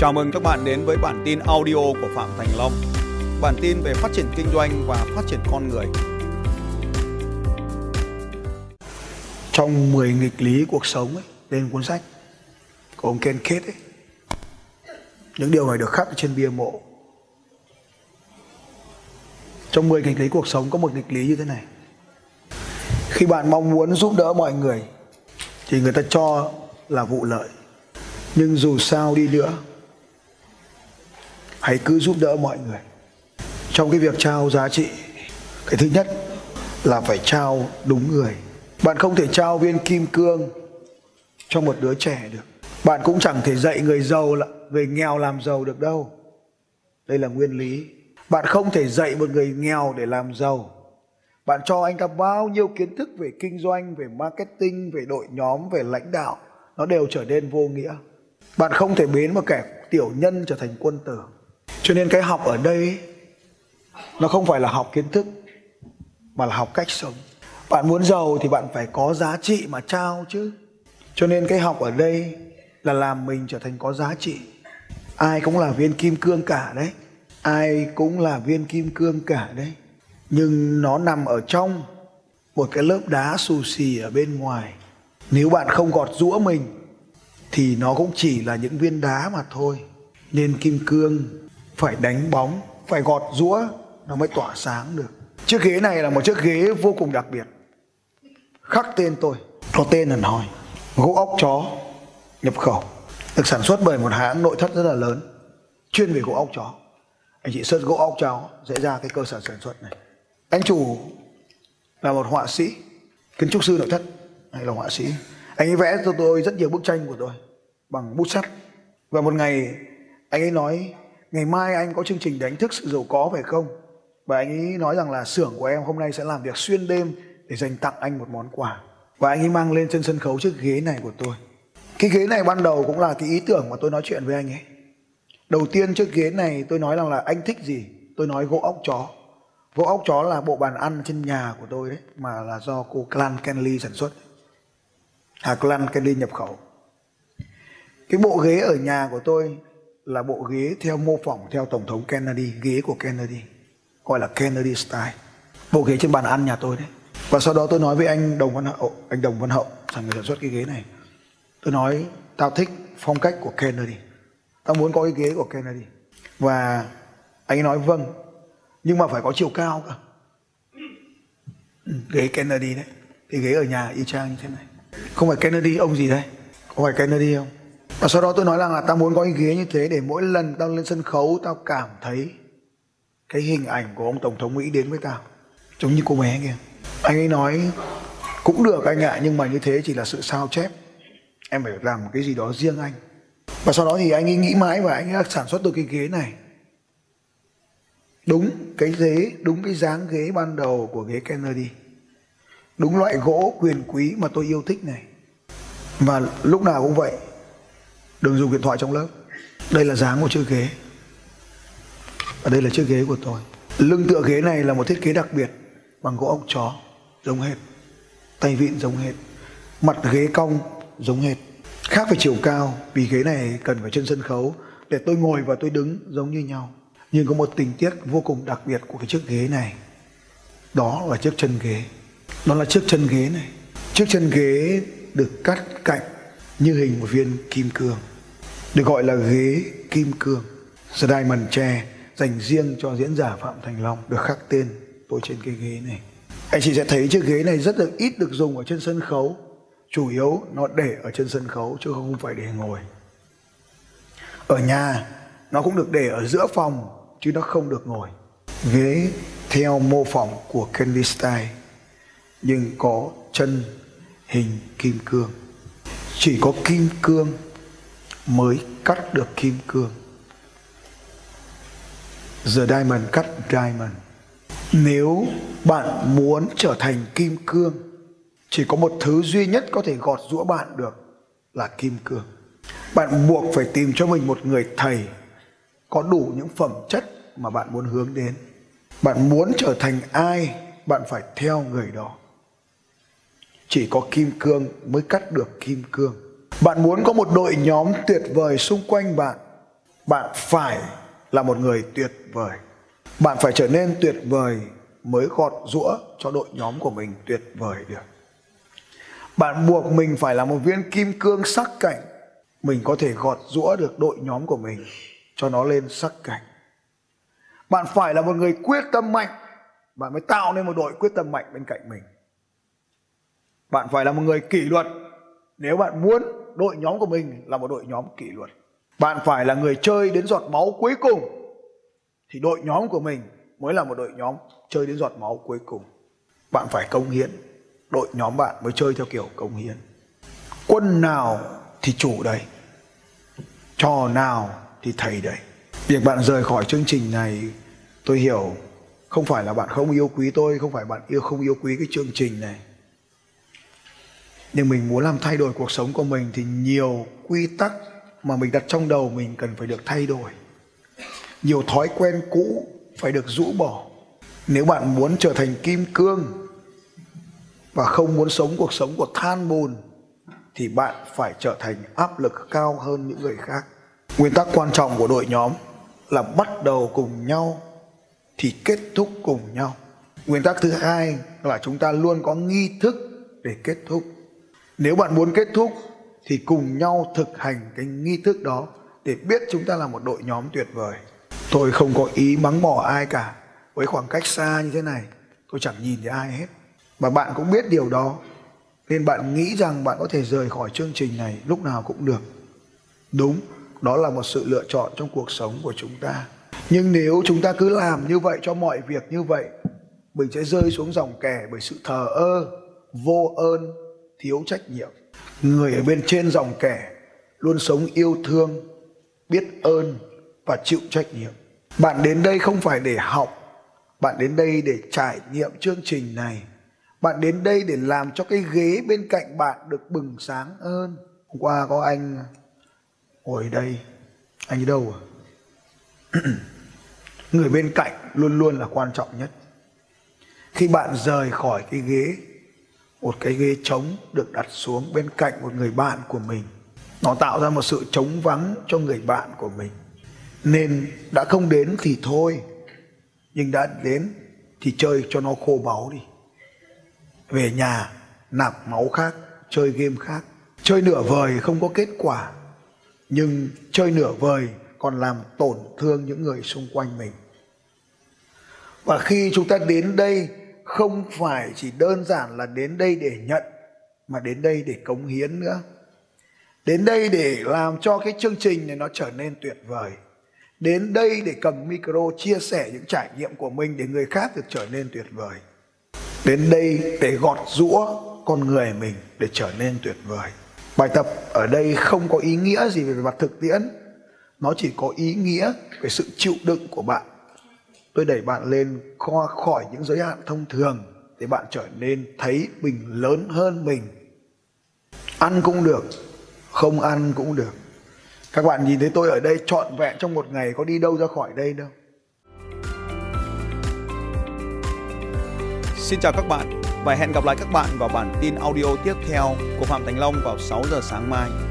Chào mừng các bạn đến với bản tin audio của Phạm Thành Long. Bản tin về phát triển kinh doanh và phát triển con người. Trong 10 nghịch lý cuộc sống ấy, lên cuốn sách của ông Ken Kết ấy. Những điều này được khắc trên bia mộ. Trong 10 nghịch lý cuộc sống có một nghịch lý như thế này. Khi bạn mong muốn giúp đỡ mọi người thì người ta cho là vụ lợi. Nhưng dù sao đi nữa hãy cứ giúp đỡ mọi người. Trong cái việc trao giá trị, cái thứ nhất là phải trao đúng người. Bạn không thể trao viên kim cương cho một đứa trẻ được. Bạn cũng chẳng thể dạy người giàu là, người nghèo làm giàu được đâu. Đây là nguyên lý. Bạn không thể dạy một người nghèo để làm giàu. Bạn cho anh ta bao nhiêu kiến thức về kinh doanh, về marketing, về đội nhóm, về lãnh đạo, nó đều trở nên vô nghĩa. Bạn không thể biến một kẻ tiểu nhân trở thành quân tử cho nên cái học ở đây nó không phải là học kiến thức, mà là học cách sống. Bạn muốn giàu thì bạn phải có giá trị mà trao chứ. Cho nên cái học ở đây là làm mình trở thành có giá trị. Ai cũng là viên kim cương cả đấy. Ai cũng là viên kim cương cả đấy. Nhưng nó nằm ở trong một cái lớp đá xù xì ở bên ngoài. Nếu bạn không gọt rũa mình, thì nó cũng chỉ là những viên đá mà thôi. Nên kim cương phải đánh bóng, phải gọt rũa, nó mới tỏa sáng được. Chiếc ghế này là một chiếc ghế vô cùng đặc biệt. Khắc tên tôi, có tên là nói, gỗ ốc chó, nhập khẩu, được sản xuất bởi một hãng nội thất rất là lớn, chuyên về gỗ ốc chó. Anh chị search gỗ ốc chó sẽ ra cái cơ sở sản xuất này. Anh chủ là một họa sĩ, kiến trúc sư nội thất, hay là họa sĩ. Anh ấy vẽ cho tôi rất nhiều bức tranh của tôi, bằng bút sắt. Và một ngày, anh ấy nói ngày mai anh có chương trình đánh thức sự giàu có phải không? Và anh ấy nói rằng là xưởng của em hôm nay sẽ làm việc xuyên đêm để dành tặng anh một món quà. Và anh ấy mang lên trên sân khấu chiếc ghế này của tôi. Cái ghế này ban đầu cũng là cái ý tưởng mà tôi nói chuyện với anh ấy. Đầu tiên chiếc ghế này tôi nói rằng là anh thích gì? Tôi nói gỗ ốc chó. Gỗ ốc chó là bộ bàn ăn trên nhà của tôi đấy, mà là do cô Clan Kenley sản xuất. À Clan Kenley nhập khẩu. Cái bộ ghế ở nhà của tôi là bộ ghế theo mô phỏng theo tổng thống Kennedy, ghế của Kennedy, gọi là Kennedy style. Bộ ghế trên bàn ăn nhà tôi đấy. Và sau đó tôi nói với anh Đồng Văn Hậu, anh Đồng Văn Hậu là người sản xuất cái ghế này. Tôi nói, tao thích phong cách của Kennedy. Tao muốn có cái ghế của Kennedy. Và anh ấy nói vâng nhưng mà phải có chiều cao cơ. Ừ, ghế Kennedy đấy. Cái ghế ở nhà y chang như thế này. Không phải Kennedy ông gì đây không phải Kennedy không và sau đó tôi nói rằng là tao muốn có cái ghế như thế để mỗi lần tao lên sân khấu, tao cảm thấy cái hình ảnh của ông tổng thống mỹ đến với tao, giống như cô bé kia. Anh ấy nói, cũng được anh ạ, nhưng mà như thế chỉ là sự sao chép. Em phải làm một cái gì đó riêng anh. Và sau đó thì anh ấy nghĩ mãi và anh ấy sản xuất được cái ghế này. Đúng cái ghế, đúng cái dáng ghế ban đầu của ghế Kennedy. Đúng loại gỗ quyền quý mà tôi yêu thích này. Và lúc nào cũng vậy đừng dùng điện thoại trong lớp. Đây là dáng của chiếc ghế. Và đây là chiếc ghế của tôi. Lưng tựa ghế này là một thiết kế đặc biệt bằng gỗ ốc chó, giống hệt. Tay vịn giống hệt. Mặt ghế cong giống hệt. Khác về chiều cao, vì ghế này cần phải trên sân khấu để tôi ngồi và tôi đứng giống như nhau. Nhưng có một tình tiết vô cùng đặc biệt của cái chiếc ghế này. Đó là chiếc chân ghế. Đó là chiếc chân ghế này. Chiếc chân ghế được cắt cạnh như hình một viên kim cương, được gọi là ghế kim cương. The Diamond Chair dành riêng cho diễn giả Phạm Thành Long được khắc tên tôi trên cái ghế này. Anh chị sẽ thấy chiếc ghế này rất là ít được dùng ở trên sân khấu. Chủ yếu nó để ở trên sân khấu chứ không phải để ngồi. Ở nhà, nó cũng được để ở giữa phòng chứ nó không được ngồi. Ghế theo mô phỏng của Candy Style, nhưng có chân hình kim cương chỉ có kim cương mới cắt được kim cương. The Diamond cắt Diamond. Nếu bạn muốn trở thành kim cương, chỉ có một thứ duy nhất có thể gọt rũa bạn được là kim cương. Bạn buộc phải tìm cho mình một người thầy có đủ những phẩm chất mà bạn muốn hướng đến. Bạn muốn trở thành ai, bạn phải theo người đó chỉ có kim cương mới cắt được kim cương. Bạn muốn có một đội nhóm tuyệt vời xung quanh bạn bạn phải là một người tuyệt vời. Bạn phải trở nên tuyệt vời mới gọt rũa cho đội nhóm của mình tuyệt vời được. Bạn buộc mình phải là một viên kim cương sắc cảnh mình có thể gọt rũa được đội nhóm của mình cho nó lên sắc cảnh bạn phải là một người quyết tâm mạnh. Bạn mới tạo nên một đội quyết tâm mạnh bên cạnh mình bạn phải là một người kỷ luật. Nếu bạn muốn đội nhóm của mình là một đội nhóm kỷ luật. Bạn phải là người chơi đến giọt máu cuối cùng. Thì đội nhóm của mình mới là một đội nhóm chơi đến giọt máu cuối cùng. Bạn phải công hiến. Đội nhóm bạn mới chơi theo kiểu công hiến. Quân nào thì chủ đây trò nào thì thầy đây việc bạn rời khỏi chương trình này, tôi hiểu, không phải là bạn không yêu quý tôi, không phải bạn yêu không yêu quý cái chương trình này nhưng mình muốn làm thay đổi cuộc sống của mình thì nhiều quy tắc mà mình đặt trong đầu mình cần phải được thay đổi. Nhiều thói quen cũ phải được rũ bỏ. Nếu bạn muốn trở thành kim cương và không muốn sống cuộc sống của than bùn, thì bạn phải trở thành áp lực cao hơn những người khác. Nguyên tắc quan trọng của đội nhóm là bắt đầu cùng nhau thì kết thúc cùng nhau. Nguyên tắc thứ hai là chúng ta luôn có nghi thức để kết thúc nếu bạn muốn kết thúc thì cùng nhau thực hành cái nghi thức đó để biết chúng ta là một đội nhóm tuyệt vời. Tôi không có ý mắng mỏ ai cả. Với khoảng cách xa như thế này, tôi chẳng nhìn thấy ai hết. Và bạn cũng biết điều đó, nên bạn nghĩ rằng bạn có thể rời khỏi chương trình này lúc nào cũng được. Đúng, đó là một sự lựa chọn trong cuộc sống của chúng ta. Nhưng nếu chúng ta cứ làm như vậy cho mọi việc như vậy, mình sẽ rơi xuống dòng kẻ bởi sự thờ ơ, vô ơn thiếu trách nhiệm. Người ở bên trên dòng kẻ luôn sống yêu thương, biết ơn và chịu trách nhiệm. Bạn đến đây không phải để học, bạn đến đây để trải nghiệm chương trình này. Bạn đến đây để làm cho cái ghế bên cạnh bạn được bừng sáng hơn. Hôm qua có anh ngồi đây. Anh đi đâu à? Người bên cạnh luôn luôn là quan trọng nhất. Khi bạn rời khỏi cái ghế một cái ghế trống được đặt xuống bên cạnh một người bạn của mình. Nó tạo ra một sự trống vắng cho người bạn của mình. Nên đã không đến thì thôi, nhưng đã đến thì chơi cho nó khô máu đi. Về nhà, nạp máu khác, chơi game khác. Chơi nửa vời không có kết quả, nhưng chơi nửa vời còn làm tổn thương những người xung quanh mình. Và khi chúng ta đến đây không phải chỉ đơn giản là đến đây để nhận, mà đến đây để cống hiến nữa. Đến đây để làm cho cái chương trình này nó trở nên tuyệt vời. Đến đây để cầm micro chia sẻ những trải nghiệm của mình để người khác được trở nên tuyệt vời. Đến đây để gọt rũa con người mình để trở nên tuyệt vời. Bài tập ở đây không có ý nghĩa gì về mặt thực tiễn. Nó chỉ có ý nghĩa về sự chịu đựng của bạn tôi đẩy bạn lên kho, khỏi những giới hạn thông thường, để bạn trở nên thấy mình lớn hơn mình. Ăn cũng được, không ăn cũng được. Các bạn nhìn thấy tôi ở đây trọn vẹn trong một ngày, có đi đâu ra khỏi đây đâu? Xin chào các bạn và hẹn gặp lại các bạn vào bản tin audio tiếp theo của Phạm Thành Long vào 6 giờ sáng mai.